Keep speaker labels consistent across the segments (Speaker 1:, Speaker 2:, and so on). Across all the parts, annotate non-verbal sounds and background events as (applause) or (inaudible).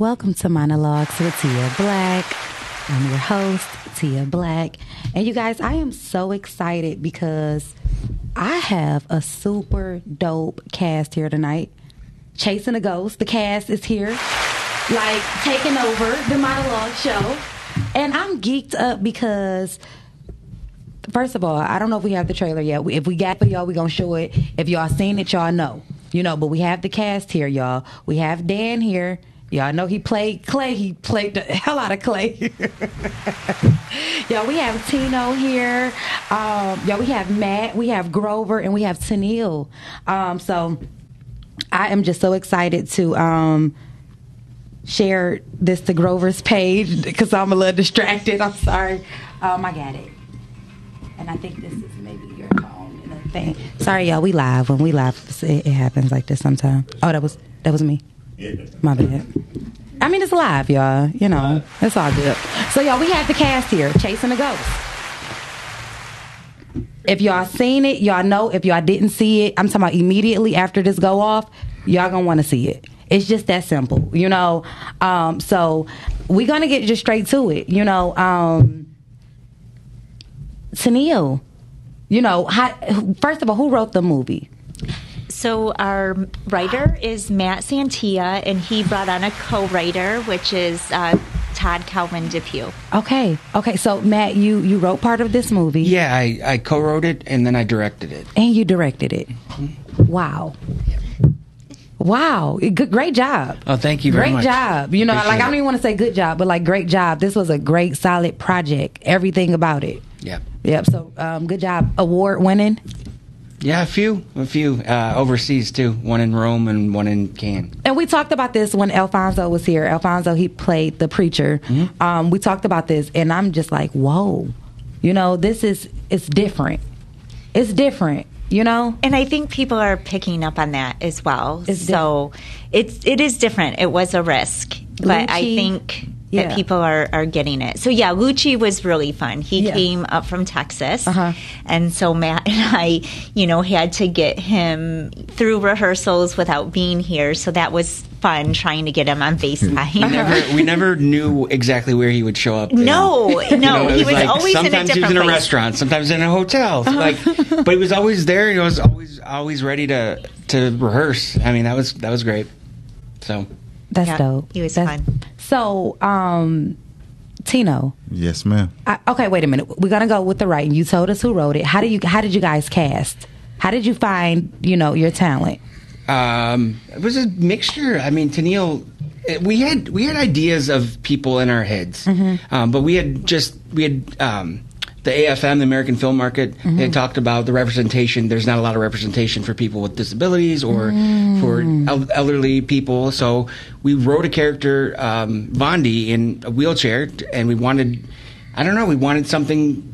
Speaker 1: Welcome to Monologues with Tia Blaque. I'm your host, Tia Blaque. And you guys, I am so excited because I have a super dope cast here tonight. Chasing a Ghost, the cast is here, like taking over the monologue show. And I'm geeked up because first of all, I don't know if we have the trailer yet. If we got for y'all, we gonna show it. If y'all seen it, y'all know. You know, but we have the cast here, y'all. We have Dan here. Y'all know he played Clay. He played the hell out of Clay. (laughs) y'all, we have Tino here. Um, y'all, we have Matt. We have Grover, and we have Tennille. Um, so I am just so excited to um, share this to Grover's page (laughs) because I'm a little distracted. I'm sorry. Um, I got it, and I think this is maybe your phone and a thing. Sorry, y'all. We live. When we live, it, it happens like this sometimes. Oh, that was that was me. My bad. I mean, it's live, y'all. You know, it's all good. So, y'all, we have the cast here, chasing a ghost. If y'all seen it, y'all know. If y'all didn't see it, I'm talking about immediately after this go off, y'all gonna want to see it. It's just that simple, you know. Um, so we're gonna get just straight to it, you know. Um, Tennille, you know, how, first of all, who wrote the movie?
Speaker 2: So our writer is Matt Santia, and he brought on a co-writer, which is uh, Todd Calvin Depew.
Speaker 1: Okay, okay. So Matt, you you wrote part of this movie.
Speaker 3: Yeah, I, I co-wrote it and then I directed it.
Speaker 1: and you directed it. Wow. Wow. Good, great job.
Speaker 3: Oh, thank you very
Speaker 1: Great
Speaker 3: much.
Speaker 1: job. You know,
Speaker 3: Appreciate
Speaker 1: like I don't even want to say good job, but like great job. This was a great, solid project. Everything about it.
Speaker 3: Yeah.
Speaker 1: Yep. So, um, good job. Award winning.
Speaker 3: Yeah, a few, a few uh, overseas too. One in Rome and one in Cannes.
Speaker 1: And we talked about this when Alfonso was here. Alfonso, he played the preacher.
Speaker 3: Mm-hmm.
Speaker 1: Um, we talked about this, and I'm just like, whoa. You know, this is it's different. It's different. You know.
Speaker 2: And I think people are picking up on that as well.
Speaker 1: It's
Speaker 2: so it's it is different. It was a risk, but I think
Speaker 1: yeah.
Speaker 2: that people are, are getting it. So yeah, Lucci was really fun. He
Speaker 1: Yeah.
Speaker 2: came up from Texas,
Speaker 1: Uh-huh.
Speaker 2: and so Matt (laughs) and I, you know, had to get him through rehearsals without being here. So that was fun trying to get him on FaceTime.
Speaker 3: We never, we never (laughs) knew exactly where he would show up.
Speaker 2: No, no,
Speaker 3: You know, it
Speaker 2: he was
Speaker 3: like
Speaker 2: always in a
Speaker 3: sometimes he was in a
Speaker 2: place.
Speaker 3: restaurant, sometimes in a hotel.
Speaker 1: Uh-huh.
Speaker 3: Like, but he was always there. He was always always ready to to rehearse. I mean, that was that was great. So
Speaker 1: That's
Speaker 2: Yeah,
Speaker 1: dope.
Speaker 2: he was
Speaker 1: That's-
Speaker 2: fun.
Speaker 1: So, um, Tino.
Speaker 4: Yes, ma'am.
Speaker 1: I, okay, wait a minute. We're gonna go with the writing. You told us who wrote it. How did you? How did you guys cast? How did you find you know your talent?
Speaker 3: Um, it was a mixture. I mean, Tennille, we had we had ideas of people in our heads,
Speaker 1: Mm-hmm.
Speaker 3: um, but we had just we had um, the AFM, the American Film Market,
Speaker 1: Mm-hmm.
Speaker 3: they talked about the representation. There's not a lot of representation for people with disabilities or
Speaker 1: Mm.
Speaker 3: for el- elderly people. So we wrote a character, um, Vondi, in a wheelchair, and we wanted. I don't know. We wanted something.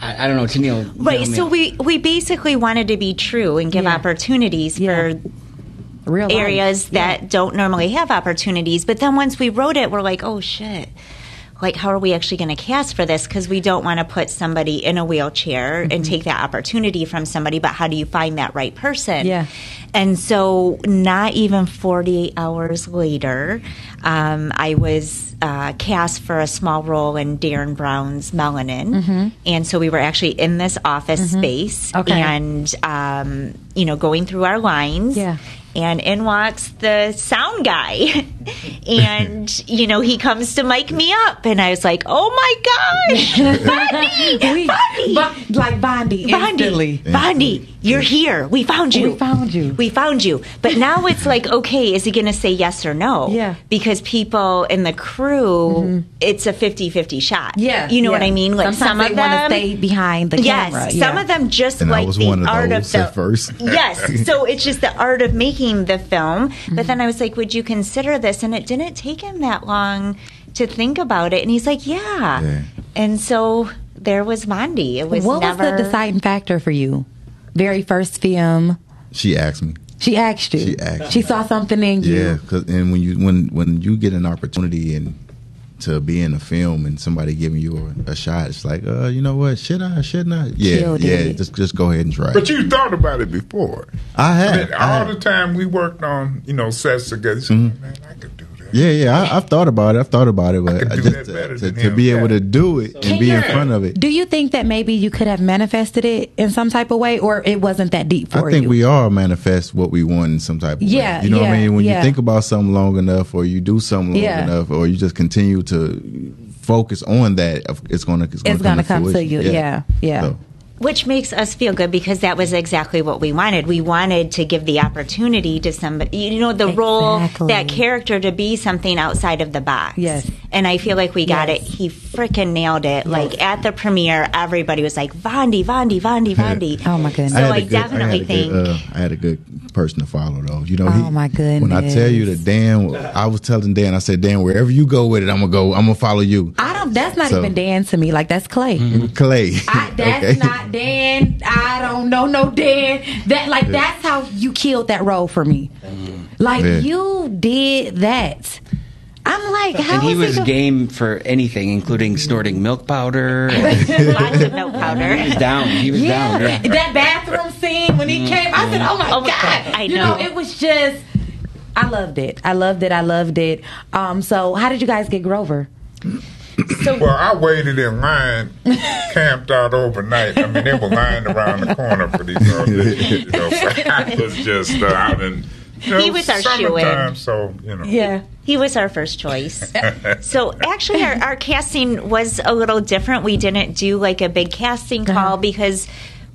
Speaker 3: I, I don't know. Tennille.
Speaker 2: Right.
Speaker 3: help me
Speaker 2: So we we basically wanted to be true and give
Speaker 1: Yeah.
Speaker 2: opportunities
Speaker 1: Yeah.
Speaker 2: for
Speaker 1: Real life.
Speaker 2: areas that don't normally have opportunities. But then once we wrote it, we're like, oh shit. Like, how are we actually going to cast for this? Because we don't want to put somebody in a wheelchair
Speaker 1: Mm-hmm.
Speaker 2: and take that opportunity from somebody. But how do you find that right person?
Speaker 1: Yeah.
Speaker 2: And so, not even 48 hours later, um, I was uh, cast for a small role in Darren Brown's Melanin.
Speaker 1: Mm-hmm.
Speaker 2: And so, we were actually in this office space
Speaker 1: Okay.
Speaker 2: and, um, you know, going through our lines
Speaker 1: Yeah.
Speaker 2: And in walks the sound guy (laughs) and you know he comes to mic me up and i was like oh my gosh (laughs) Bondi!
Speaker 1: We-
Speaker 2: Bondi!
Speaker 1: Bo- like Bondi, instantly.
Speaker 2: Bondi, Bondi, you're here. We found you.
Speaker 1: We found you.
Speaker 2: We found you. But now it's like, okay, is he going to say yes or no?
Speaker 1: Yeah.
Speaker 2: Because people in the crew, mm-hmm. it's a 50-50 shot. You know what. I mean? Like
Speaker 1: Sometimes
Speaker 2: some
Speaker 1: they
Speaker 2: of
Speaker 1: want to
Speaker 2: them,
Speaker 1: stay behind the
Speaker 2: yes,
Speaker 1: camera.
Speaker 2: some
Speaker 1: yeah.
Speaker 2: of them just
Speaker 4: And I
Speaker 2: like
Speaker 4: was
Speaker 2: the
Speaker 4: one of
Speaker 2: art of the
Speaker 4: first.
Speaker 2: yes. So it's just the art of making the film.
Speaker 1: Mm-hmm.
Speaker 2: But then I was like, would you consider this? And it didn't take him that long to think about it. And he's like, yeah.
Speaker 4: Yeah.
Speaker 2: And so there was Mondi. It was
Speaker 1: what
Speaker 2: never
Speaker 1: was the deciding factor for you? Very first film.
Speaker 4: She asked me.
Speaker 1: She asked you.
Speaker 4: She asked
Speaker 1: She
Speaker 4: me.
Speaker 1: saw something in you.
Speaker 4: Yeah, and when you when when you get an opportunity and to be in a film and somebody giving you a, a shot, it's like, uh, you know what? Should I? Shouldn't I? Yeah,
Speaker 1: Killed
Speaker 4: yeah.
Speaker 1: it.
Speaker 4: Just just go ahead and try.
Speaker 5: But you thought about it before.
Speaker 4: I
Speaker 5: I
Speaker 4: had
Speaker 5: mean,
Speaker 4: I
Speaker 5: all
Speaker 4: had-
Speaker 5: the time we worked on, you know, sets together.
Speaker 4: Mm-hmm.
Speaker 5: Man, I could do that.
Speaker 4: Yeah, yeah, I, I've thought about it. I've thought about it, but
Speaker 5: could do
Speaker 4: just
Speaker 5: that
Speaker 4: to,
Speaker 5: better
Speaker 4: to,
Speaker 5: than
Speaker 4: to
Speaker 5: him,
Speaker 4: be able to do it and be in front of it.
Speaker 1: Do you think that maybe you could have manifested it in some type of way, or it wasn't that deep for
Speaker 4: I think
Speaker 1: you?
Speaker 4: we all manifest what we want in some type of
Speaker 1: Yeah,
Speaker 4: way. You know what I mean? When
Speaker 1: yeah.
Speaker 4: you think about something long enough, or you do something long
Speaker 1: Yeah.
Speaker 4: enough, or you just continue to focus on that, it's gonna it's gonna,
Speaker 1: it's going to come to
Speaker 4: fruition.
Speaker 1: you. Yeah, yeah.
Speaker 4: So,
Speaker 2: Which makes us feel good because that was exactly what we wanted. We wanted to give the opportunity to somebody, you know, the role, that character to be something outside of the box.
Speaker 1: Yes.
Speaker 2: And I feel like we got
Speaker 1: Yes.
Speaker 2: it. He freaking nailed it. Like at the premiere, everybody was like, Vondi, Vondi, Vondi, Vondi.
Speaker 1: Oh, my goodness.
Speaker 2: So
Speaker 4: had
Speaker 2: I,
Speaker 4: a good-
Speaker 2: definitely
Speaker 4: had
Speaker 2: think.
Speaker 4: good, uh, I had a good person to follow though. You know,
Speaker 1: Oh, my goodness.
Speaker 4: When I tell you that Dan, I was telling Dan, I said, Dan, wherever you go with it, I'm gonna go. I'm gonna follow you,
Speaker 1: I don't. That's not
Speaker 4: So-
Speaker 1: even Dan to me. Like that's Clay.
Speaker 4: Clay.
Speaker 1: I, that's (laughs)
Speaker 4: Okay?
Speaker 1: not Dan. I don't know no Dan. That like that's how you killed that role for me. Like
Speaker 4: Yeah.
Speaker 1: you did that. I'm like, how
Speaker 3: And he
Speaker 1: is
Speaker 3: was
Speaker 1: gonna-
Speaker 3: game for anything, including snorting milk powder. (laughs) And
Speaker 2: Lots of milk (laughs) powder.
Speaker 3: he was down. He was
Speaker 1: Yeah,
Speaker 3: down. Yeah.
Speaker 1: that bathroom scene when he came, I said, "Oh my
Speaker 2: Oh my
Speaker 1: god!"
Speaker 2: God, I
Speaker 1: you know.
Speaker 2: know.
Speaker 1: it was just, I loved it. I loved it. I loved it. Um, so how did you guys get Grover?
Speaker 5: Well, I waited in line, camped out overnight. I mean, they were lying around the corner for these auditions. You know, so (laughs) I was just uh, out in. You know,
Speaker 2: He was our shoo-in.
Speaker 5: so you know.
Speaker 1: Yeah,
Speaker 2: He was our first choice. so actually, our, our casting was a little different. We didn't do like a big casting call
Speaker 1: Uh-huh.
Speaker 2: because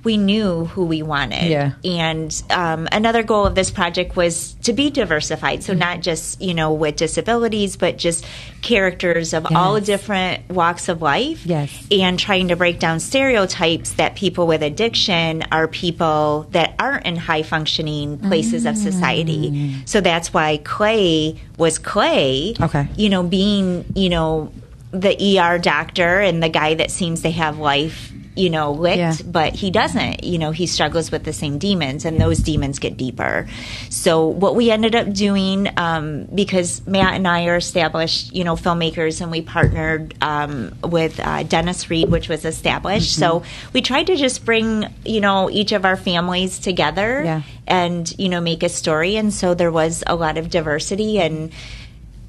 Speaker 2: we knew who we wanted.
Speaker 1: Yeah.
Speaker 2: And um, another goal of this project was to be diversified. So not just you know with disabilities, but just characters of all
Speaker 1: Yes.
Speaker 2: different walks of life.
Speaker 1: Yes.
Speaker 2: And trying to break down stereotypes that people with addiction are people that aren't in high functioning places of society. So that's why Clay was Clay.
Speaker 1: Okay.
Speaker 2: You know, being, you know, the ER doctor and the guy that seems to have life, you know, licked,
Speaker 1: Yeah.
Speaker 2: but he doesn't. You know, he struggles with the same demons, and those demons get deeper. So, what we ended up doing, um, because Matt and I are established, you know, filmmakers, and we partnered um, with uh, Dennis Reed, which was established. So, we tried to just bring, you know, each of our families together
Speaker 1: Yeah.
Speaker 2: and, you know, make a story. And so, there was a lot of diversity and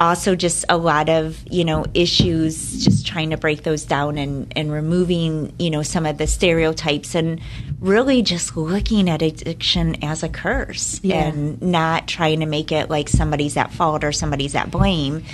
Speaker 2: also just a lot of you know issues just trying to break those down and and removing you know some of the stereotypes and really just looking at addiction as a curse
Speaker 1: Yeah.
Speaker 2: and not trying to make it like somebody's at fault or somebody's at blame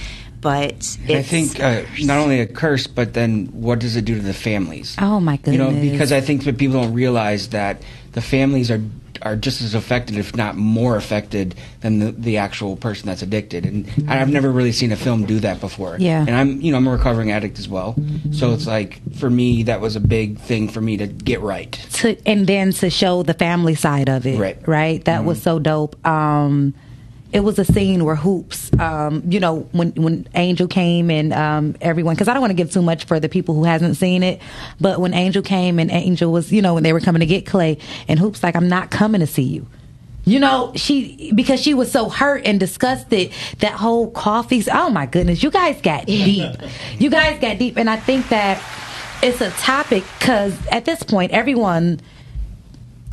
Speaker 2: but
Speaker 3: I think uh, not only a curse, but then what does it do to the families?
Speaker 1: Oh my goodness!
Speaker 3: You know, because I think that people don't realize that the families are are just as affected, if not more affected, than the, the actual person that's addicted. And I've never really seen a film do that before.
Speaker 1: Yeah.
Speaker 3: And I'm, you know, I'm a recovering addict as well. So it's like for me, that was a big thing for me to get right.
Speaker 1: to and then to show the family side of it
Speaker 3: Right.
Speaker 1: right that was so dope um it was a scene where hoops um you know when when angel came and um everyone because i don't want to give too much for the people who hasn't seen it but when angel came and angel was you know when they were coming to get clay and hoops like i'm not coming to see you you know, she because she was so hurt and disgusted that whole coffee. Oh my goodness, you guys got deep. You guys got deep, and I think that it's a topic because at this point, everyone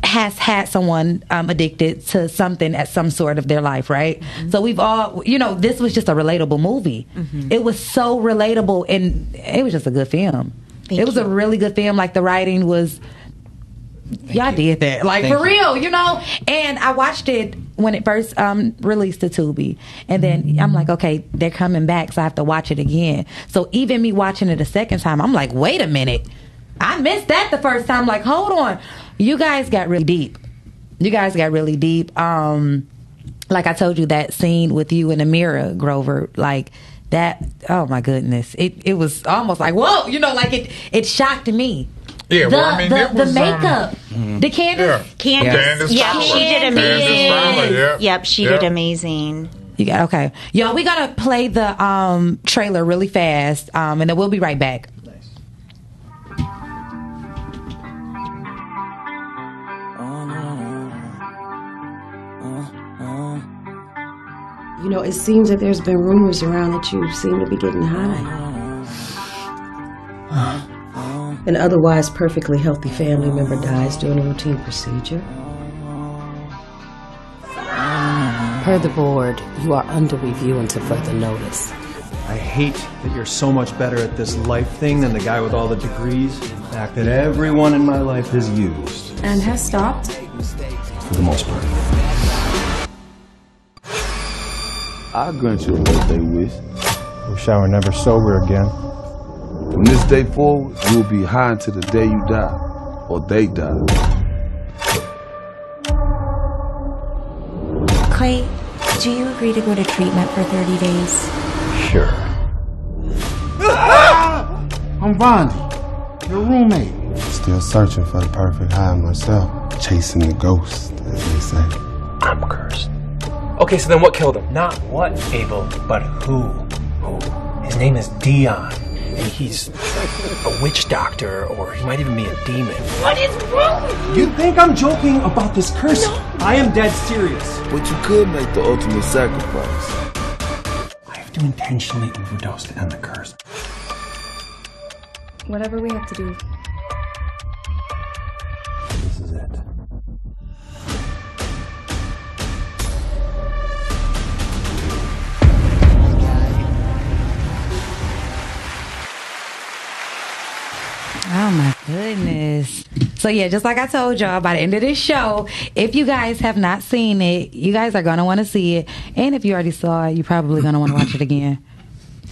Speaker 1: has had someone um, addicted to something at some sort of their life, right?
Speaker 2: Mm-hmm.
Speaker 1: So we've all, you know, this was just a relatable movie. It was so relatable, and it was just a good film.
Speaker 2: Thank
Speaker 1: it was a really good film. Like the writing was y'all
Speaker 3: you.
Speaker 1: did that like
Speaker 3: Thank
Speaker 1: for
Speaker 3: you.
Speaker 1: real you know and i watched it when it first um released to tubi and then i'm like okay they're coming back so i have to watch it again so even me watching it a second time i'm like wait a minute i missed that the first time like hold on you guys got really deep you guys got really deep um like i told you that scene with you in the mirror grover like that oh my goodness it it was almost like whoa you know like it it shocked me
Speaker 5: Yeah,
Speaker 1: the,
Speaker 5: well, I mean,
Speaker 1: the,
Speaker 5: it
Speaker 1: the
Speaker 5: was, um,
Speaker 1: makeup, the Candace.
Speaker 5: Yeah.
Speaker 2: Candace,
Speaker 5: Candace
Speaker 2: yeah, she did amazing.
Speaker 5: Yep.
Speaker 2: Yep, she
Speaker 5: Yep.
Speaker 2: did amazing.
Speaker 1: You got okay, yo. We gotta play the um trailer really fast, um, and then we'll be right back.
Speaker 6: You know, it seems that there's been rumors around that you seem to be getting high. An otherwise perfectly healthy family member dies during a routine procedure. Per the board, you are under review until further notice.
Speaker 7: I hate that you're so much better at this life thing than the guy with all the degrees. In fact, that everyone in my life is used,
Speaker 6: And has stopped?
Speaker 7: for the most part.
Speaker 8: I'll grant you a birthday wish.
Speaker 7: Wish I were never sober again.
Speaker 8: From this day forward, you will be high until the day you die, or they die.
Speaker 2: Clay, do you agree to go to treatment for 30 days?
Speaker 7: Sure. Ah!
Speaker 9: I'm Vondi, your roommate.
Speaker 10: Still searching for the perfect high myself. Chasing the ghost, as they say.
Speaker 7: I'm cursed. Okay, so then what killed him? Not what, Abel, but who? Who? His name is Dion. And he's a witch doctor, or he might even be a demon.
Speaker 2: What is wrong with
Speaker 7: You You think I'm joking about this curse? No. I am dead serious.
Speaker 8: But you could make the ultimate sacrifice.
Speaker 7: I have to intentionally overdose to end the curse.
Speaker 11: Whatever we have to do.
Speaker 1: Goodness. So yeah, just like I told y'all by the end of this show, if you guys have not seen it, you guys are gonna want to see it. And if you already saw it, you're probably gonna want to watch it again.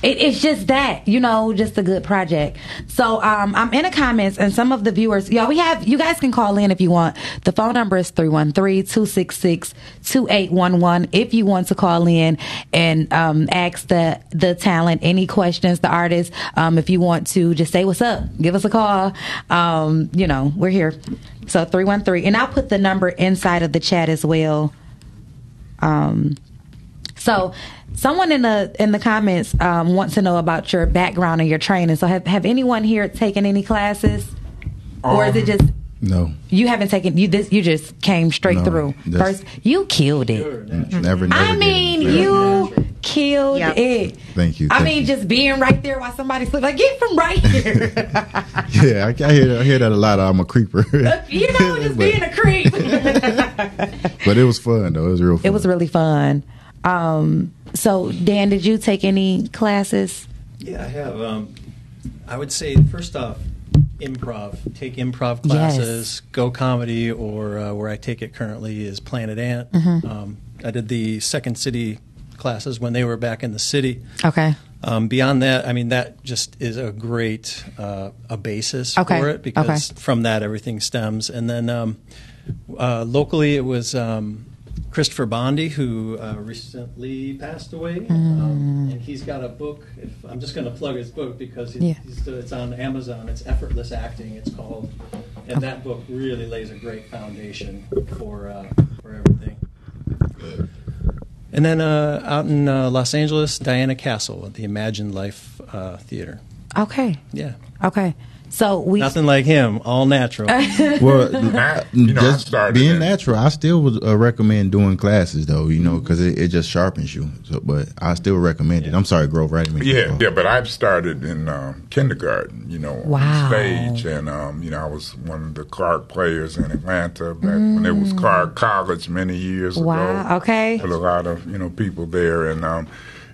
Speaker 1: It, it's just that, you know, just a good project. So um, I'm in the comments, and some of the viewers, y'all, we have, you guys can call in if you want. The phone number is 313 266 2811 if you want to call in and um, ask the, the talent any questions, the artist. Um, if you want to just say what's up, give us a call. Um, you know, we're here. So 313. And I'll put the number inside of the chat as well. Um, so, someone in the in the comments um, wants to know about your background and your training. So, have have anyone here taken any classes, or is it just
Speaker 4: No,
Speaker 1: you haven't taken you this you just came straight
Speaker 4: No,
Speaker 1: through first? You killed it.
Speaker 4: never, never.
Speaker 1: I mean,
Speaker 4: it.
Speaker 1: you killed
Speaker 2: Yep.
Speaker 1: it.
Speaker 4: Thank you.
Speaker 1: I mean,
Speaker 4: you.
Speaker 1: just being right there while somebody sleep like get from right here. (laughs) (laughs)
Speaker 4: yeah, I, I hear I hear that a lot. I'm a creeper. (laughs)
Speaker 1: you know, just
Speaker 4: But-
Speaker 1: being a creep.
Speaker 4: but it was fun though. It was real. Fun.
Speaker 1: it was really fun. Um, so, Dan, did you take any classes?
Speaker 7: Yeah, I have. Um, I would say first off, improv. Take improv classes. Go comedy, or uh, where I take it currently is Planet Ant.
Speaker 1: Mm-hmm.
Speaker 7: Um, I did the Second City classes when they were back in the city.
Speaker 1: Okay.
Speaker 7: Um, beyond that, I mean, that just is a great uh, a basis
Speaker 1: Okay,
Speaker 7: for it because
Speaker 1: okay.
Speaker 7: from that everything stems. And then um, uh, locally, it was um, Christopher Bondi who uh, recently passed away,
Speaker 1: Mm.
Speaker 7: um, and he's got a book. If, I'm just going to plug his book because he's,
Speaker 1: Yeah.
Speaker 7: he's, it's on Amazon. It's Effortless Acting. It's called, and that book really lays a great foundation for uh, for everything. And then uh, out in uh, Los Angeles, Diana Castle at the Imagine Life uh, Theater.
Speaker 1: Okay.
Speaker 7: Yeah.
Speaker 1: Okay. So we
Speaker 7: Nothing like him, all natural. (laughs)
Speaker 4: well,
Speaker 5: That- you know,
Speaker 4: just being
Speaker 5: in-
Speaker 4: natural. I still would uh, recommend doing classes though. You know, because it, it just sharpens you. So, but I still recommend it. I'm sorry, Grover. right? didn't
Speaker 5: Yeah,
Speaker 4: cut
Speaker 5: yeah, but I've started in um, kindergarten, you know,
Speaker 1: Wow.
Speaker 5: on stage, and um, you know, I was one of the Clark players in Atlanta back when it was Clark College many years ago.
Speaker 1: Wow, okay.
Speaker 5: with a lot of you know people there, and um,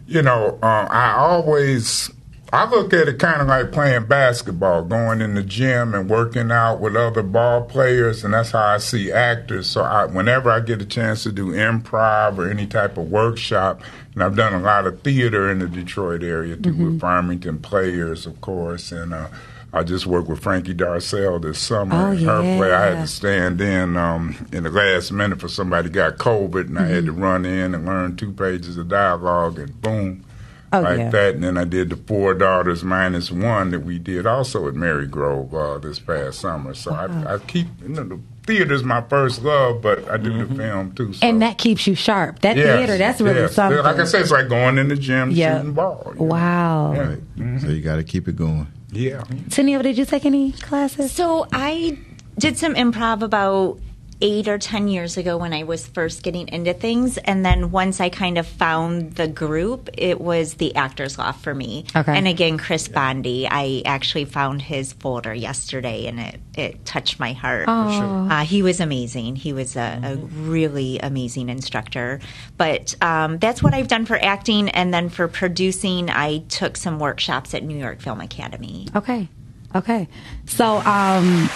Speaker 5: you know, um, I always. I look at it kind of like playing basketball, going in the gym and working out with other ball players, and that's how I see actors. So I, whenever I get a chance to do improv or any type of workshop, and I've done a lot of theater in the Detroit area too, with Farmington Players, of course, and uh, I just worked with Frankie Darcell this summer.
Speaker 1: Oh,
Speaker 5: and her play, I had to stand in um, in the last minute for somebody got COVID, and I had to
Speaker 1: Mm-hmm.
Speaker 5: run in and learn two pages of dialogue, and boom,
Speaker 1: Oh,
Speaker 5: like
Speaker 1: yeah.
Speaker 5: that. And then I did the Four Daughters Minus One that we did also at Marygrove uh, this past summer. So I, I keep you know the theater's my first love, but I do the film too. So.
Speaker 1: and that keeps you sharp. That
Speaker 5: Yes,
Speaker 1: theater, that's really
Speaker 5: yes.
Speaker 1: something.
Speaker 5: Like I said, it's like going in the gym
Speaker 1: Yeah.
Speaker 5: shooting ball. you know?
Speaker 1: Wow.
Speaker 5: Yeah.
Speaker 4: Right. So you got to keep it going.
Speaker 5: Yeah.
Speaker 1: Tennille, did you take any classes?
Speaker 2: So I did some improv about eight or ten years ago when I was first getting into things, and then once I kind of found the group, it was the Actors Loft for me.
Speaker 1: Okay.
Speaker 2: And again, Chris Bondi, I actually found his folder yesterday, and it it touched my heart.
Speaker 1: Oh.
Speaker 2: Uh, he was amazing. He was a, a really amazing instructor. But um, that's what I've done for acting, and then for producing, I took some workshops at New York Film Academy.
Speaker 1: Okay. Okay. So, um,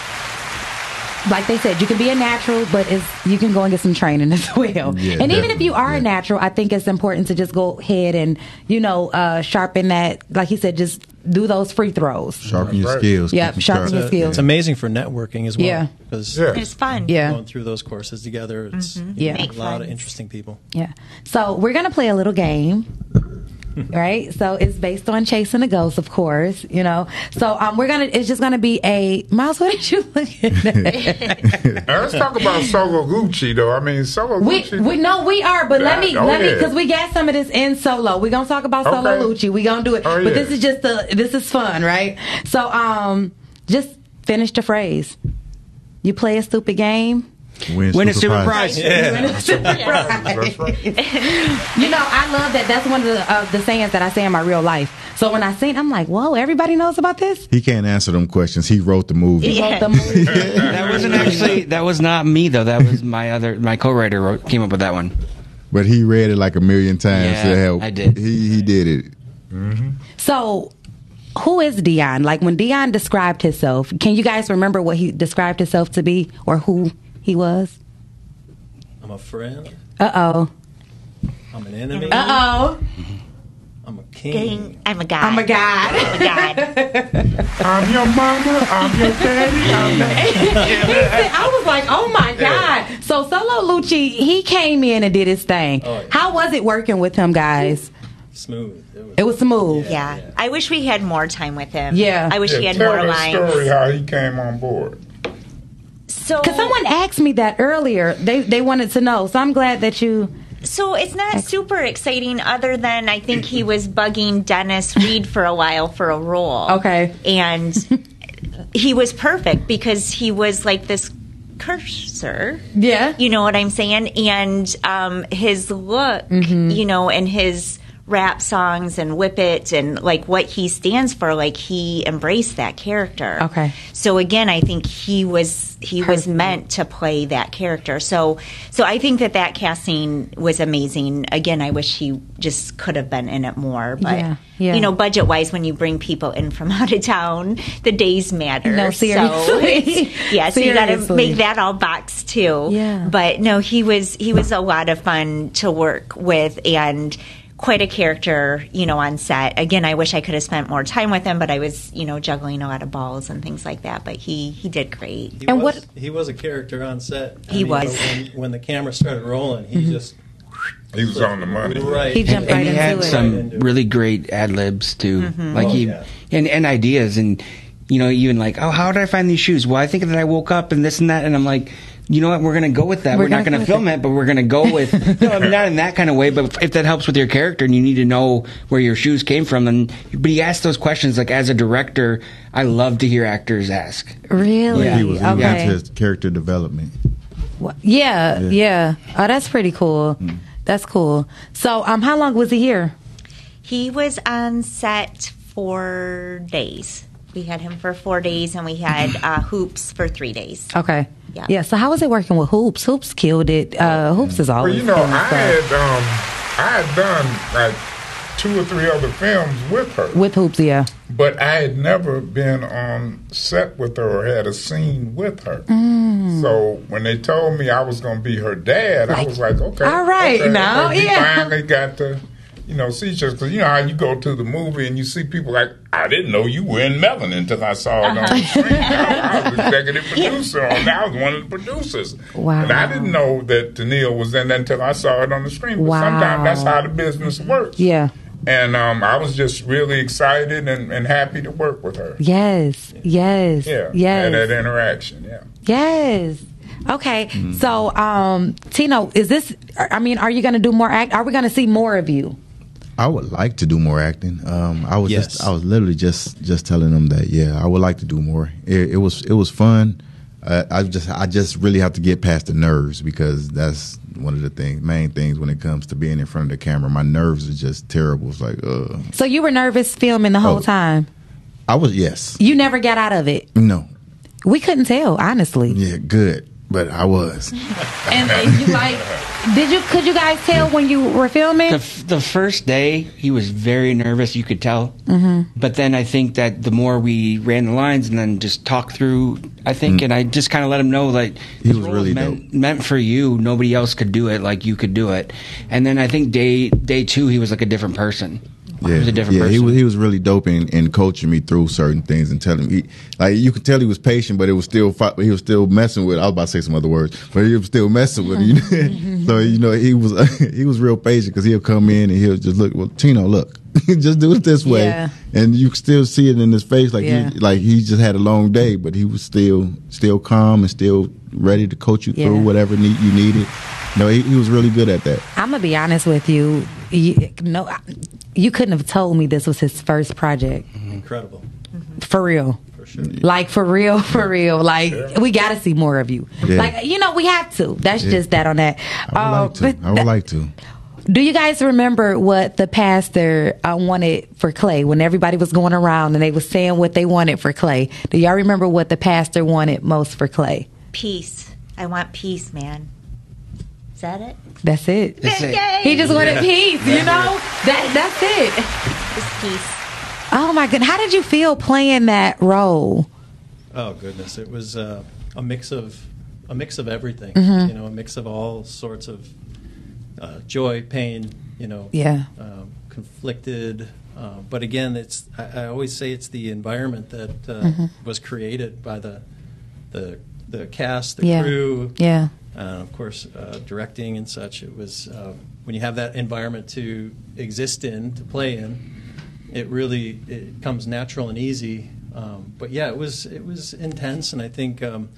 Speaker 1: like they said, you can be a natural, but it's, you can go and get some training (laughs) as well.
Speaker 4: Yeah,
Speaker 1: and even if you are a natural, I think it's important to just go ahead and, you know, uh, sharpen that, like he said, just do those free throws.
Speaker 4: Sharpen your
Speaker 5: Right.
Speaker 4: skills.
Speaker 1: Yep,
Speaker 4: keep
Speaker 1: sharpen
Speaker 4: sharp.
Speaker 1: your skills.
Speaker 11: It's amazing for networking as well.
Speaker 1: Yeah.
Speaker 11: Because
Speaker 5: Yeah.
Speaker 2: It's fun.
Speaker 1: Yeah.
Speaker 11: going through those courses together, it's
Speaker 1: Yeah.
Speaker 11: A lot of interesting people.
Speaker 1: Yeah. So we're gonna play a little game. (laughs) right? So it's based on chasing a ghost, of course, you know. So um we're gonna it's just gonna be a Miles, what did you look at?
Speaker 5: Let's talk about Solo Lucci, though. I mean, Solo
Speaker 1: we
Speaker 5: Gucci.
Speaker 1: we no we are, but let me
Speaker 5: Oh,
Speaker 1: let me because we got some of this in solo. We're gonna talk about Solo
Speaker 5: Okay.
Speaker 1: Lucci. We're gonna do it.
Speaker 5: Oh,
Speaker 1: But
Speaker 5: yeah.
Speaker 1: this is just the this is fun, right? So um just finish the phrase. You play a stupid game.
Speaker 4: Win,
Speaker 3: Win a
Speaker 4: super (laughs)
Speaker 3: super
Speaker 4: prize.
Speaker 3: prize.
Speaker 5: That's right.
Speaker 1: You know, I love that. That's one of the, uh, the sayings that I say in my real life. So when I sing, I'm like, whoa, everybody knows about this.
Speaker 4: He can't answer them questions. He wrote the movie.
Speaker 1: He wrote the movie. (laughs)
Speaker 3: That wasn't actually. That was not me though. That was my other. My co-writer wrote, came up with that one.
Speaker 4: But he read it like a million times
Speaker 3: Yeah,
Speaker 4: to help.
Speaker 3: I did.
Speaker 4: He he did it.
Speaker 1: So, who is Dion? Like when Dion described himself, can you guys remember what he described himself to be or who he was?
Speaker 11: I'm a friend.
Speaker 1: Uh oh.
Speaker 11: I'm an enemy.
Speaker 1: Uh oh.
Speaker 11: I'm a king.
Speaker 2: King, I'm a god.
Speaker 1: I'm a god.
Speaker 2: I'm a god. (laughs)
Speaker 5: I'm your mama. I'm your daddy. I'm your (laughs)
Speaker 1: He said- I was like, oh my God. So Solo Lucci, he came in and did his thing.
Speaker 11: Oh, yeah.
Speaker 1: How was it working with him, guys?
Speaker 11: Smooth. It was,
Speaker 1: It was smooth.
Speaker 2: Yeah. I wish we had more time with him.
Speaker 1: Yeah.
Speaker 2: I wish he
Speaker 5: Yeah,
Speaker 2: had
Speaker 5: tell
Speaker 2: more
Speaker 5: that
Speaker 2: lines.
Speaker 5: story how he came on board.
Speaker 2: So
Speaker 1: Because someone asked me that earlier. They they wanted to know. So I'm glad that you.
Speaker 2: So it's not super exciting, other than I think he was bugging Dennis Reed for a while for a role.
Speaker 1: Okay.
Speaker 2: And he was perfect because he was like this cursor.
Speaker 1: Yeah.
Speaker 2: You know what I'm saying? And um, his look,
Speaker 1: Mm-hmm.
Speaker 2: you know, and his rap songs and Whip It and like what he stands for, like he embraced that character.
Speaker 1: Okay.
Speaker 2: So again, I think he was he was meant to play that character. So so I think that that casting was amazing. Again, I wish he just could have been in it more. But
Speaker 1: Yeah, yeah.
Speaker 2: you know, budget wise, when you bring people in from (laughs) out of town, the days matter.
Speaker 1: No, seriously.
Speaker 2: it's- (laughs) yeah, so you got to make that all box too.
Speaker 1: Yeah.
Speaker 2: But no, he was he was a lot of fun to work with and quite a character, you know, on set. Again, I wish I could have spent more time with him, but I was, you know, juggling a lot of balls and things like that. But he he did great.
Speaker 11: he
Speaker 1: And
Speaker 11: was,
Speaker 1: what-
Speaker 11: he was a character on set. I
Speaker 2: He
Speaker 11: mean,
Speaker 2: was.
Speaker 11: When, when the camera started rolling, he mm-hmm. just
Speaker 5: He was on the money.
Speaker 11: right.
Speaker 1: He jumped
Speaker 3: and
Speaker 1: right
Speaker 3: he
Speaker 1: into
Speaker 3: had
Speaker 1: it.
Speaker 3: some really great ad libs too. Mm-hmm. Like
Speaker 11: Oh,
Speaker 3: he
Speaker 11: yeah.
Speaker 3: and, and ideas and you know even like oh how did I find these shoes? Well, I think that I woke up and this and that, and I'm like. You know what? We're going to go with that.
Speaker 1: We're
Speaker 3: We're, not
Speaker 1: gonna gonna
Speaker 3: film it, but we're going to go with (laughs) no, I mean, not in that kind of way. But if that helps with your character, and you need to know where your shoes came from, then but he asked those questions. Like as a director, I love to hear actors ask.
Speaker 1: Really?
Speaker 3: Yeah.
Speaker 4: He was he
Speaker 1: okay.
Speaker 4: went to his character development.
Speaker 1: Wha- Yeah, yeah,
Speaker 4: Yeah.
Speaker 1: Oh, that's pretty cool. That's cool. So, um, how long was he here?
Speaker 2: He was on set for days. We had him for four days, and we had uh, hoops for three days.
Speaker 1: Okay.
Speaker 2: Yeah.
Speaker 1: Yeah. So, how was it working with Hoops? Hoops killed it. Uh, Hoops is
Speaker 5: Well, you know,
Speaker 1: killing
Speaker 5: I
Speaker 1: stuff.
Speaker 5: had um, I had done like two or three other films with her,
Speaker 1: with Hoops. Yeah.
Speaker 5: but I had never been on set with her or had a scene with her.
Speaker 1: Mm.
Speaker 5: So when they told me I was going to be her dad, I was like, okay,
Speaker 1: all right,
Speaker 5: okay,
Speaker 1: now, yeah.
Speaker 5: finally got to. You know, see each other because you know how you go to the movie and you see people like I didn't know you were in Melanin until I saw it on the screen. I, I was (laughs) executive producer on. I was one of the producers.
Speaker 1: Wow.
Speaker 5: And I didn't know that Tennille was in that until I saw it on the screen. But
Speaker 1: Wow.
Speaker 5: sometimes that's how the business works.
Speaker 1: Yeah.
Speaker 5: And um, I was just really excited and, and happy to work with her.
Speaker 1: Yes. Yes.
Speaker 5: Yeah.
Speaker 1: Yes.
Speaker 5: And that interaction. Yeah.
Speaker 1: Yes. Okay.
Speaker 5: Mm-hmm.
Speaker 1: So, um, Tino, is this? I mean, are you going to do more act? Are we going to see more of you?
Speaker 4: I would like to do more acting. Um, I was
Speaker 11: Yes.
Speaker 4: just I was literally just just telling them that yeah, I would like to do more. It, it was it was fun. I, I just I just really have to get past the nerves because that's one of the things main things when it comes to being in front of the camera. My nerves are just terrible. It's like uh
Speaker 1: So you were nervous filming the whole
Speaker 4: Oh.
Speaker 1: time.
Speaker 4: I was yes.
Speaker 1: You never got out of it.
Speaker 4: No.
Speaker 1: We couldn't tell, honestly.
Speaker 4: Yeah, good. But I was. (laughs)
Speaker 1: And, and you like, did you? Could you guys tell when you were filming?
Speaker 3: The, f- the first day, he was very nervous. You could tell.
Speaker 1: hmm
Speaker 3: But then I think that the more we ran the lines and then just talked through, I think, and I just kind of let him know like
Speaker 4: He was really
Speaker 3: is meant, meant for you. Nobody else could do it like you could do it. And then I think day day two, he was like a different person.
Speaker 4: Yeah,
Speaker 3: he was a different
Speaker 4: yeah,
Speaker 3: person.
Speaker 4: he was he was really dope in, in coaching me through certain things and telling me like you could tell he was patient, but it was still he was still messing with. I was about to say some other words, but he was still messing with. You (laughs) know? (laughs) so you know he was (laughs) he was real patient because he'll come in and he'll just look. Well, Tino, look, just do it this way,
Speaker 1: Yeah.
Speaker 4: and you can still see it in his face, like
Speaker 1: Yeah.
Speaker 4: he like he just had a long day, but he was still still calm and still ready to coach you through whatever need you needed. No, he, he was really good at that.
Speaker 1: I'm gonna be honest with you. you no, you couldn't have told me this was his first project. Mm-hmm.
Speaker 11: Incredible. Mm-hmm.
Speaker 1: For real.
Speaker 11: For sure.
Speaker 1: Like for real, (laughs) for real. Like we got to see more of you.
Speaker 4: Yeah.
Speaker 1: Like you know, we have to. That's
Speaker 4: Yeah.
Speaker 1: just that on that.
Speaker 4: I would like uh,
Speaker 1: to.
Speaker 4: I would like to.
Speaker 1: Do you guys remember what the pastor uh, wanted for Clay when everybody was going around and they was saying what they wanted for Clay? Do y'all remember what the pastor wanted most for Clay?
Speaker 2: Peace. I want peace, man. Is that it?
Speaker 1: That's it.
Speaker 2: That's it.
Speaker 1: He just wanted
Speaker 2: Yeah.
Speaker 1: peace. You know that. That's it.
Speaker 2: Just peace.
Speaker 1: Oh my goodness! How did you feel playing that role?
Speaker 11: Oh goodness, it was uh, a mix of a mix of everything.
Speaker 1: Mhm.
Speaker 11: You know, a mix of all sorts of uh, joy, pain. You know,
Speaker 1: Yeah.
Speaker 11: um, conflicted. Uh, but again, it's I, I always say it's the environment that uh,
Speaker 1: Mhm.
Speaker 11: was created by the the the cast, the
Speaker 1: Yeah.
Speaker 11: crew,
Speaker 1: Yeah.
Speaker 11: And of course uh, directing and such. It was uh, when you have that environment to exist in, to play in, it really it comes natural and easy. Um, but yeah, it was it was intense, and I think um,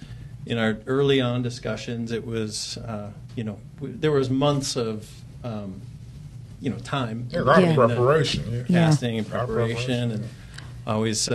Speaker 11: in our early on discussions, it was uh, you know w- there was months of um, you know time,
Speaker 5: Yeah, a lot of
Speaker 11: between the
Speaker 5: preparation, yeah.
Speaker 11: casting and
Speaker 5: Yeah. A lot of
Speaker 11: preparation, and always.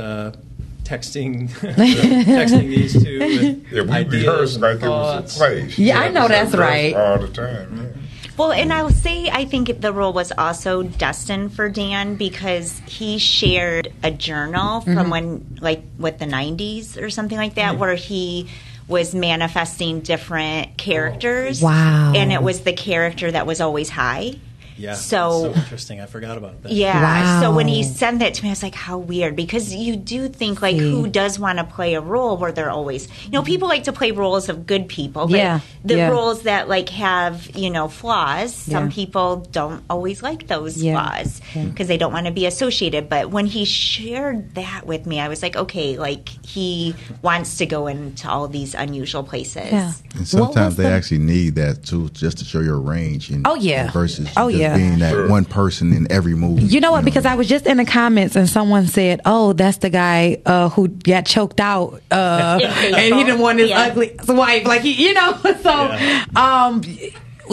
Speaker 11: Texting, (laughs) (laughs) texting these two with
Speaker 5: Yeah, we
Speaker 11: ideas
Speaker 5: rehearsed
Speaker 11: and
Speaker 5: like it was a play.
Speaker 1: Yeah, I know that's right.
Speaker 5: All the time.
Speaker 2: Well, and I'll say I think the role was also destined for Dan because he shared a journal from
Speaker 1: Mhm.
Speaker 2: when, like, with the 90s or something like that, where he was manifesting different characters.
Speaker 1: Wow.
Speaker 2: And it was the character that was always high.
Speaker 11: Yeah,
Speaker 2: So-
Speaker 11: so interesting. I forgot about that.
Speaker 2: Yeah. So when he sent that to me, I was like, how weird. Because you do think, like,
Speaker 1: See.
Speaker 2: who does want to play a role where they're always, you know, people like to play roles of good people. But
Speaker 1: Yeah,
Speaker 2: the
Speaker 1: yeah.
Speaker 2: roles that, like, have, you know, flaws, some
Speaker 1: Yeah.
Speaker 2: people don't always like those
Speaker 1: Yeah,
Speaker 2: flaws
Speaker 1: yeah.
Speaker 2: because they don't want to be associated. But when he shared that with me, I was like, okay, like, he wants to go into all these unusual places.
Speaker 1: Yeah.
Speaker 4: And sometimes they
Speaker 1: the-
Speaker 4: actually need that too, just to show your range. And,
Speaker 1: Oh, yeah.
Speaker 4: Versus
Speaker 1: Oh,
Speaker 4: just
Speaker 1: yeah.
Speaker 4: being that one person in every movie.
Speaker 1: You know what? Because I was just in the comments and someone said, "Oh, that's the guy uh, who got choked out, uh, (laughs) and he didn't want his
Speaker 2: Yeah.
Speaker 1: ugly wife." Like he, you know, (laughs) so um,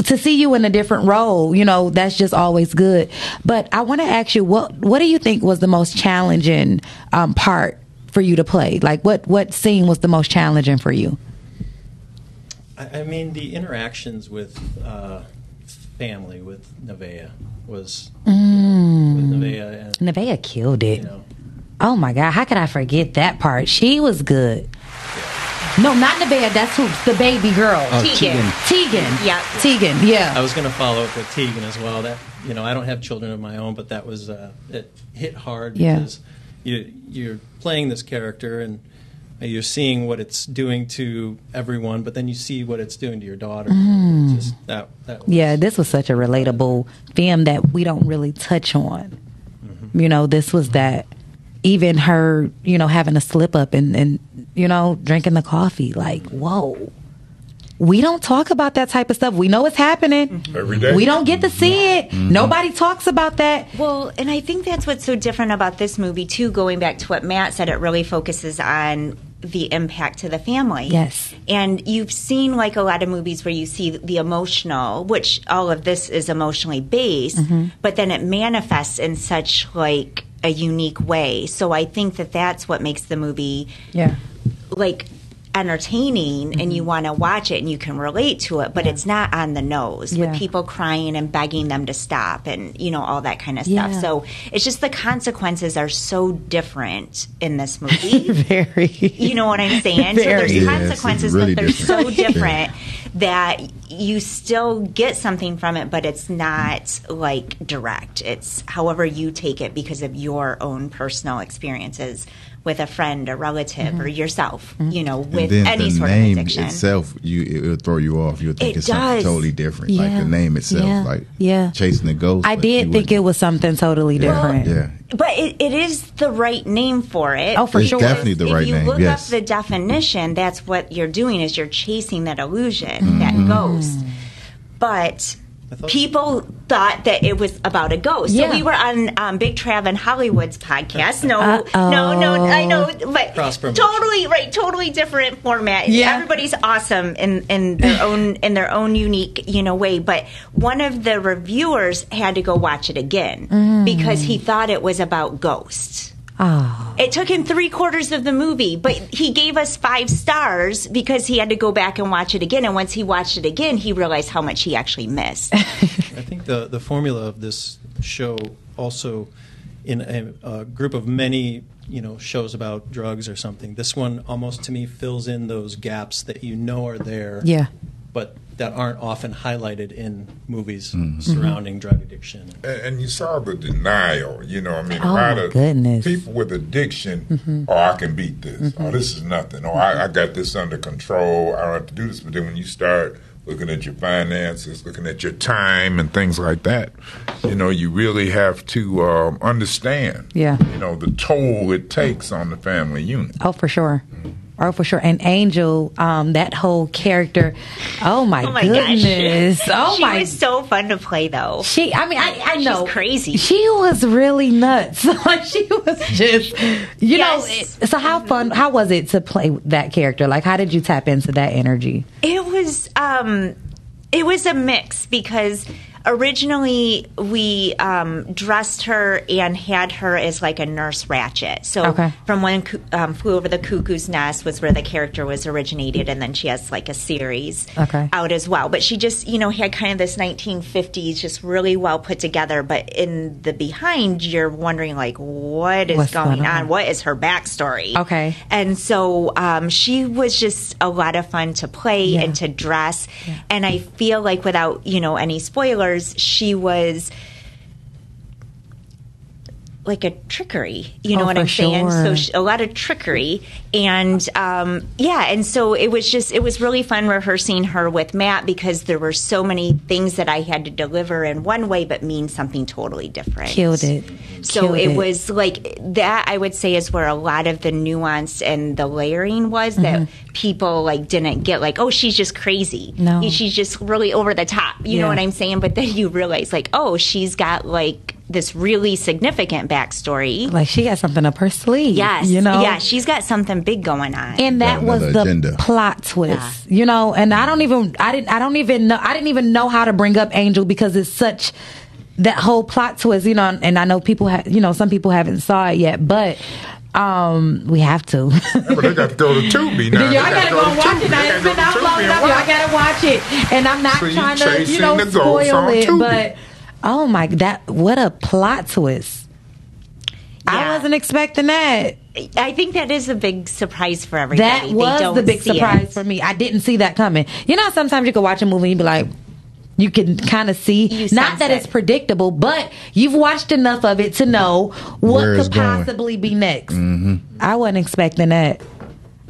Speaker 1: to see you in a different role, you know, that's just always good. But I want to ask you, what what do you think was the most challenging um, part for you to play? Like, what what scene was the most challenging for you?
Speaker 11: I, I mean, the interactions with uh, family with Nevaeh was with
Speaker 1: Mm.
Speaker 11: Nevaeh and
Speaker 1: Nevaeh killed it.
Speaker 11: you know
Speaker 1: Oh my God, how could I forget that part? She was good. No, not Nevaeh. That's who the baby girl.
Speaker 3: Oh,
Speaker 2: Tegan.
Speaker 1: Tegan.
Speaker 2: Yeah.
Speaker 1: Tegan.
Speaker 11: I was going to follow up with Tegan as well. That you know, I don't have children of my own, but that was uh, it hit hard
Speaker 1: Yeah.
Speaker 11: because you you're playing this character and you're seeing what it's doing to everyone, but then you see what it's doing to your daughter. Mm. It's Just that that was,
Speaker 1: Yeah, this was such a relatable film that we don't really touch on. Mm-hmm. You know, this was mm-hmm. that even her, you know, having a slip up and, and you know, drinking the coffee. Like, mm-hmm. whoa. We don't talk about that type of stuff. We know it's happening.
Speaker 5: Every day.
Speaker 1: We don't get to see it. Nobody talks about that.
Speaker 2: Well, and I think that's what's so different about this movie too. Going back to what Matt said, it really focuses on the impact to the family.
Speaker 1: Yes.
Speaker 2: And you've seen like a lot of movies where you see the emotional, which all of this is emotionally based,
Speaker 1: Mm-hmm.
Speaker 2: but then it manifests in such like a unique way. So I think that that's what makes the movie
Speaker 1: Yeah.
Speaker 2: like entertaining and you mm-hmm. want to watch it and you can relate to it, but it's not on the nose
Speaker 1: Yeah.
Speaker 2: with people crying and begging them to stop and you know all that kind of
Speaker 1: Yeah.
Speaker 2: stuff. So it's just the consequences are so different in this (laughs) movie.
Speaker 1: Very.
Speaker 2: You know what I'm saying? So there's
Speaker 4: Yeah,
Speaker 2: consequences,
Speaker 4: really
Speaker 2: but they're so
Speaker 4: different.
Speaker 2: different that you still get something from it, but it's not like direct. It's however you take it because of your own personal experiences with a friend, a relative, or yourself. You know, with
Speaker 4: and then
Speaker 2: any
Speaker 4: the
Speaker 2: sort
Speaker 4: name
Speaker 2: of addiction.
Speaker 4: itself, you it will throw you off. You'll think
Speaker 2: It
Speaker 4: it's something totally different. Like the name itself,
Speaker 1: Yeah.
Speaker 4: like
Speaker 1: Yeah.
Speaker 4: chasing the ghost.
Speaker 1: I
Speaker 4: but
Speaker 1: did
Speaker 4: you
Speaker 1: think it was something totally different.
Speaker 4: Yeah.
Speaker 2: But it, it is the right name for it.
Speaker 1: Oh, for
Speaker 4: It's
Speaker 1: sure.
Speaker 4: definitely the
Speaker 2: if
Speaker 4: right
Speaker 2: you look
Speaker 4: yes.
Speaker 2: up the definition, that's what you're doing is you're chasing that illusion,
Speaker 4: Mm-hmm.
Speaker 2: that ghost. But people thought that it was about a ghost.
Speaker 1: Yeah.
Speaker 2: So we were on um, Big Trav and Hollywood's podcast. No,
Speaker 1: Uh-oh.
Speaker 2: no, no, I know, but totally right, totally different format.
Speaker 1: Yeah.
Speaker 2: Everybody's awesome in, in their own in their own unique, you know, way. But one of the reviewers had to go watch it again
Speaker 1: Mm.
Speaker 2: because he thought it was about ghosts.
Speaker 1: Oh.
Speaker 2: It took him three quarters of the movie, but he gave us five stars because he had to go back and watch it again. And once he watched it again, he realized how much he actually missed. (laughs)
Speaker 11: I think the the formula of this show also in a, a group of many you know shows about drugs or something. This one almost to me fills in those gaps that you know are there.
Speaker 1: Yeah.
Speaker 11: But that aren't often highlighted in movies
Speaker 1: Mm-hmm.
Speaker 11: surrounding drug addiction.
Speaker 5: And, and you saw the denial. You know, I mean, a
Speaker 1: Oh,
Speaker 5: lot of
Speaker 1: goodness.
Speaker 5: people with addiction.
Speaker 1: Mm-hmm.
Speaker 5: Oh, I can beat this. Oh, this is nothing. Oh, I, I got this under control. I don't have to do this. But then when you start looking at your finances, looking at your time, and things like that, you know, you really have to um, understand.
Speaker 1: Yeah.
Speaker 5: You know, the toll it takes on the family unit.
Speaker 1: Oh, for sure. Oh, for sure. And Angel, um, that whole character. Oh my,
Speaker 2: Oh my
Speaker 1: goodness.
Speaker 2: gosh. (laughs)
Speaker 1: Oh
Speaker 2: she
Speaker 1: my.
Speaker 2: was so fun to play, though.
Speaker 1: she. I mean, I, I
Speaker 2: She's
Speaker 1: know.
Speaker 2: crazy.
Speaker 1: She was really nuts. (laughs) she was just, you know.
Speaker 2: Yes.
Speaker 1: it- So how fun? How was it to play that character? Like, how did you tap into that energy?
Speaker 2: It was um, it was a mix because originally we um, dressed her and had her as like a nurse Ratched. So
Speaker 1: Okay.
Speaker 2: from when um, flew over the cuckoo's nest was where the character was originated, and then she has like a series
Speaker 1: Okay.
Speaker 2: out as well. But she just you know had kind of this 1950s, just really well put together. But in the behind, you're wondering like what is
Speaker 1: What's
Speaker 2: going, on?
Speaker 1: on?
Speaker 2: What is her backstory?
Speaker 1: Okay.
Speaker 2: And so um, she was just a lot of fun to play
Speaker 1: Yeah.
Speaker 2: and to dress. And I feel like without, you know, any spoilers, she was like a trickery. You know
Speaker 1: Oh,
Speaker 2: what I'm saying? So
Speaker 1: sure.
Speaker 2: sh- a lot of trickery. And um, yeah, and so it was just, it was really fun rehearsing her with Matt because there were so many things that I had to deliver in one way but mean something totally different.
Speaker 1: Killed it.
Speaker 2: So
Speaker 1: Killed
Speaker 2: it, was like that. I would say is where a lot of the nuance and the layering was that people like didn't get. Like, oh, she's just crazy.
Speaker 1: Mm-hmm. No.
Speaker 2: she's just really over the top. You
Speaker 1: Yeah.
Speaker 2: know what I'm saying? But then you realize, like, oh, she's got like this really significant backstory.
Speaker 1: Like she got something up her sleeve.
Speaker 2: Yes,
Speaker 1: You know.
Speaker 2: yeah, she's got something big going on.
Speaker 1: and that was the
Speaker 4: agenda.
Speaker 1: plot twist you know and i don't even i didn't i don't even know i didn't even know how to bring up angel because it's such that whole plot twist you know and i know people have you know some people haven't saw it yet but um we have to
Speaker 5: But they got to (laughs) go to Tubi now.
Speaker 1: Y'all
Speaker 5: They
Speaker 1: gotta go and watch it now. It's been out long enough. Y'all gotta watch it. And I'm not
Speaker 5: So
Speaker 1: trying to, you know, spoil it,
Speaker 5: Tubi.
Speaker 1: but oh my, that what a plot twist! I wasn't expecting that.
Speaker 2: I think that is a big surprise for everybody.
Speaker 1: That
Speaker 2: They
Speaker 1: was
Speaker 2: don't
Speaker 1: the big surprise
Speaker 2: it.
Speaker 1: for me. I didn't see that coming. You know, sometimes you can watch a movie and you be like, you can kind of see,
Speaker 2: You
Speaker 1: not that
Speaker 2: it.
Speaker 1: it's predictable, but you've watched enough of it to know what
Speaker 4: Where it's
Speaker 1: could
Speaker 4: going.
Speaker 1: possibly be next. Mm-hmm. I wasn't expecting that.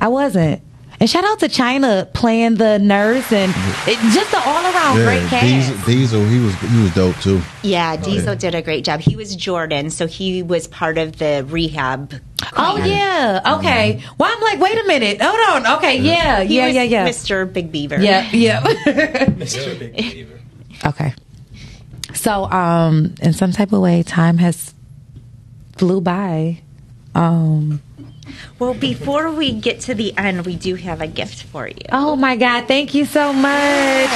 Speaker 1: I wasn't. And shout out to China playing the nurse and it, just the all around great cast.
Speaker 4: Diesel, Diesel, he was he was dope too.
Speaker 2: Yeah, Diesel did a great job. He was Jordan, so he was part of the rehab.
Speaker 1: Oh yeah, okay. Well, I'm like, wait a minute, hold on. Okay, yeah,
Speaker 2: He
Speaker 1: yeah,
Speaker 2: was
Speaker 1: yeah, yeah,
Speaker 2: Mr. Big Beaver.
Speaker 1: yeah, yeah. (laughs)
Speaker 11: Mr. Big Beaver.
Speaker 1: Okay. So, um, in some type of way, time has flew by. Um,
Speaker 2: Well, before we get to the end, we do have a gift for you.
Speaker 1: oh my God, thank you so much.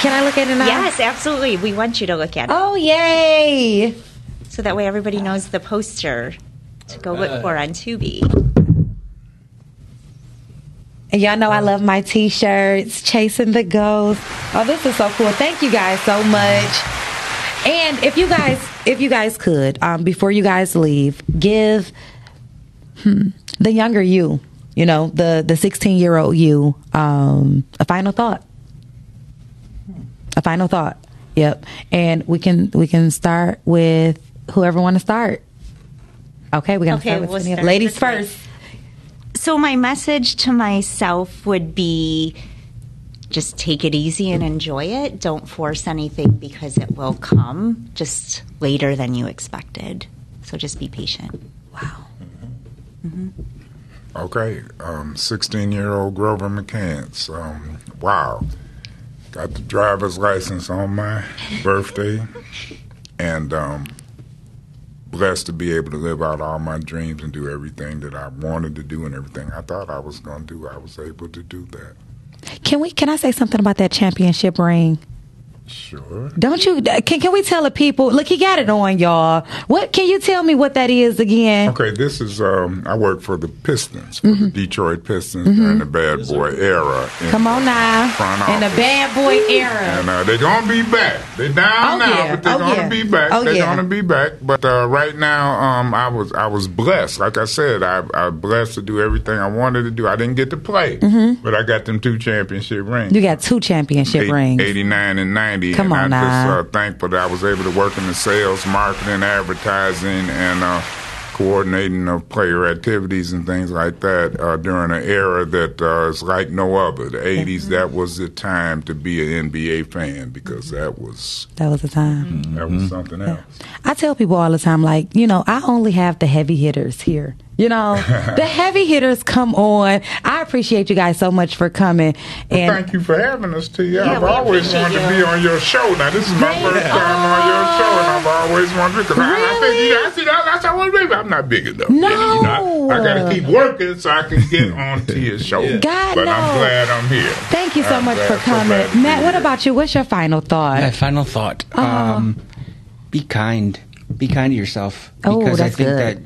Speaker 1: Can I look at it now?
Speaker 2: Yes, absolutely. We want you to look at it.
Speaker 1: Oh, yay.
Speaker 2: So that way everybody knows the poster to go look for on Tubi.
Speaker 1: And y'all know I love my t-shirts, chasing the ghost. Oh, this is so cool. Thank you guys so much. And if you guys, if you guys could, um, before you guys leave, give hmm, the younger you, you know, the the 16 year old you, um, a final thought. A final thought. Yep. And we can we can start with whoever want to start. Okay, we're gonna
Speaker 2: Okay,
Speaker 1: start with
Speaker 2: we'll start
Speaker 1: ladies first.
Speaker 2: So my message to myself would be just take it easy and enjoy it. Don't force anything because it will come just later than you expected. So just be patient. Wow.
Speaker 5: Okay, um, 16 year old Grover McCants. Um, wow. Got the driver's license on my birthday and um, blessed to be able to live out all my dreams and do everything that I wanted to do and everything I thought I was going to do. I was able to do that.
Speaker 1: Can we? Can I say something about that championship ring?
Speaker 5: Sure.
Speaker 1: Don't you? Can Can we tell the people? Look, he got it on, y'all. What? Can you tell me what that is again?
Speaker 5: Okay, this is, um, I work for the Pistons, for
Speaker 1: Mm-hmm.
Speaker 5: the Detroit Pistons during the bad boy era.
Speaker 1: Come on now, in the bad boy era.
Speaker 5: And uh, they're gonna be back. They're down
Speaker 1: Oh,
Speaker 5: now,
Speaker 1: yeah.
Speaker 5: but they're
Speaker 1: Oh,
Speaker 5: gonna
Speaker 1: yeah.
Speaker 5: be back.
Speaker 1: Oh,
Speaker 5: they're
Speaker 1: yeah.
Speaker 5: gonna be back. But uh, right now, um, I was I was blessed. Like I said, I I blessed to do everything I wanted to do. I didn't get to play,
Speaker 1: Mhm.
Speaker 5: but I got them two championship rings.
Speaker 1: You got two championship
Speaker 5: Eight-
Speaker 1: rings.
Speaker 5: 89 and 90.
Speaker 1: Come
Speaker 5: and
Speaker 1: on
Speaker 5: I'm just uh, thankful that I was able to work in the sales, marketing, advertising, and uh, coordinating of player activities and things like that uh, during an era that uh, is like no other. The 80s, that was the time to be an NBA fan because that was
Speaker 1: That was the time.
Speaker 5: that was something else.
Speaker 1: I tell people all the time, like, you know, I only have the heavy hitters here. You know, (laughs) the heavy hitters come on. I appreciate you guys so much for coming. And
Speaker 5: Thank you for having us, T.
Speaker 1: Yeah,
Speaker 5: I've always
Speaker 1: appreciate
Speaker 5: wanted to be on your show. Now, this is my first time on your show, and I've always wanted to because I, I think, you know, I see that, that's how I want to be. I'm not big enough.
Speaker 1: No.
Speaker 5: You know, I, I got to keep working so I can get on (laughs) to your show.
Speaker 1: God,
Speaker 5: but
Speaker 1: no.
Speaker 5: I'm glad I'm here.
Speaker 1: thank you so
Speaker 5: I'm
Speaker 1: much
Speaker 5: glad-
Speaker 1: for coming.
Speaker 5: to be
Speaker 1: Matt, what
Speaker 5: here.
Speaker 1: about you? What's your final thought?
Speaker 3: My final thought:
Speaker 1: Uh-huh.
Speaker 3: um, be kind. Be kind to yourself
Speaker 1: Oh,
Speaker 3: because I think
Speaker 1: good.
Speaker 3: that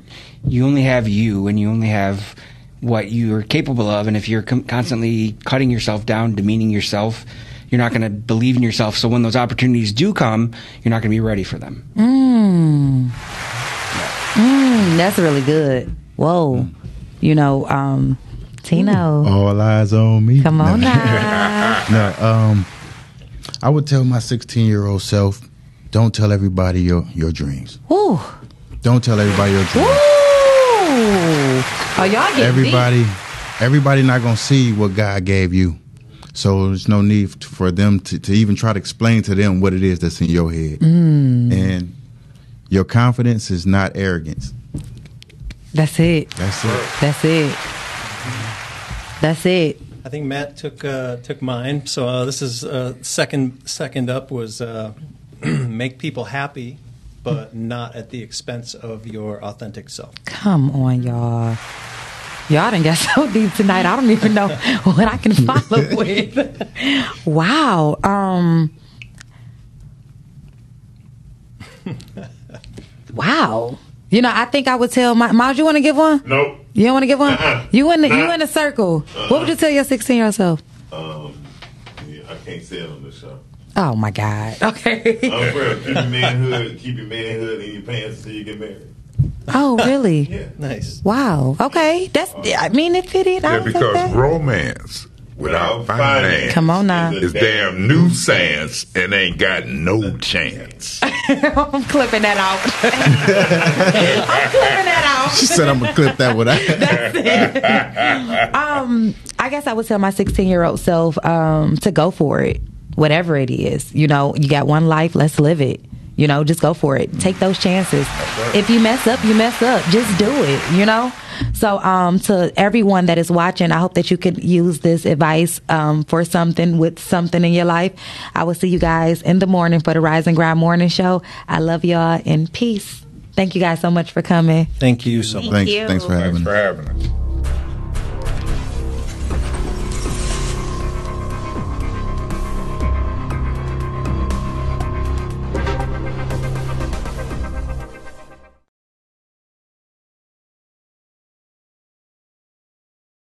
Speaker 3: you only have you, and you only have what you're capable of. And if you're com- constantly cutting yourself down, demeaning yourself, you're not going to believe in yourself. So when those opportunities do come, you're not going to be ready for them.
Speaker 1: Mm. Mm, that's really good. Whoa. You know, um, Tino.
Speaker 4: All eyes on me.
Speaker 1: Come on
Speaker 4: No.
Speaker 1: now. (laughs)
Speaker 4: no, um, I would tell my 16 year old self, don't tell everybody your your dreams.
Speaker 1: Ooh.
Speaker 4: Don't tell everybody your dreams.
Speaker 1: Ooh. Oh, y'all get
Speaker 4: everybody, everybody not gonna see what God gave you. So there's no need for them to, to even try to explain to them what it is that's in your head.
Speaker 1: Mm.
Speaker 4: And your confidence is not arrogance.
Speaker 1: That's it.
Speaker 4: That's it.
Speaker 1: That's it. That's it.
Speaker 11: I think Matt took uh, took mine. So uh, this is uh, second second up was uh, (clears throat) make people happy, but not at the expense of your authentic self.
Speaker 1: Come on, y'all. Y'all didn't get (laughs) so deep tonight. I don't even know (laughs) what I can follow (laughs) with. wow. Um. Wow. You know, I think I would tell my Miles. You want to give one?
Speaker 12: Nope.
Speaker 1: You don't want to give one?
Speaker 12: Uh-uh.
Speaker 1: You in the, you in a circle. What would you tell your sixteen year old self?
Speaker 12: Um, yeah, I can't say it on the show.
Speaker 1: Oh my God. (laughs) Okay.
Speaker 12: I'm for keep your manhood, keep your manhood in your pants until you get married.
Speaker 1: Oh, really? (laughs)
Speaker 12: Yeah.
Speaker 11: Nice.
Speaker 1: Wow. Okay. That's. I mean, it fitted. I
Speaker 5: Yeah, because
Speaker 1: that.
Speaker 5: romance without finance
Speaker 1: Come on now.
Speaker 5: is damn nuisance and ain't got no chance. (laughs)
Speaker 1: I'm clipping that out. I'm clipping that out.
Speaker 4: She said I'm gonna clip that one out. That's it.
Speaker 1: um, I guess I would tell my 16 year old self um, to go for it, whatever it is. You know, you got one life, let's live it. You know, just go for it. Take those chances. If you mess up, you mess up. Just do it. You know. So, um, to everyone that is watching, I hope that you could use this advice um, for something with something in your life. I will see you guys in the morning for the Rise and Grind Morning Show. I love y'all and peace. Thank you guys so much for coming.
Speaker 11: Thank you so much.
Speaker 5: Thanks for having us.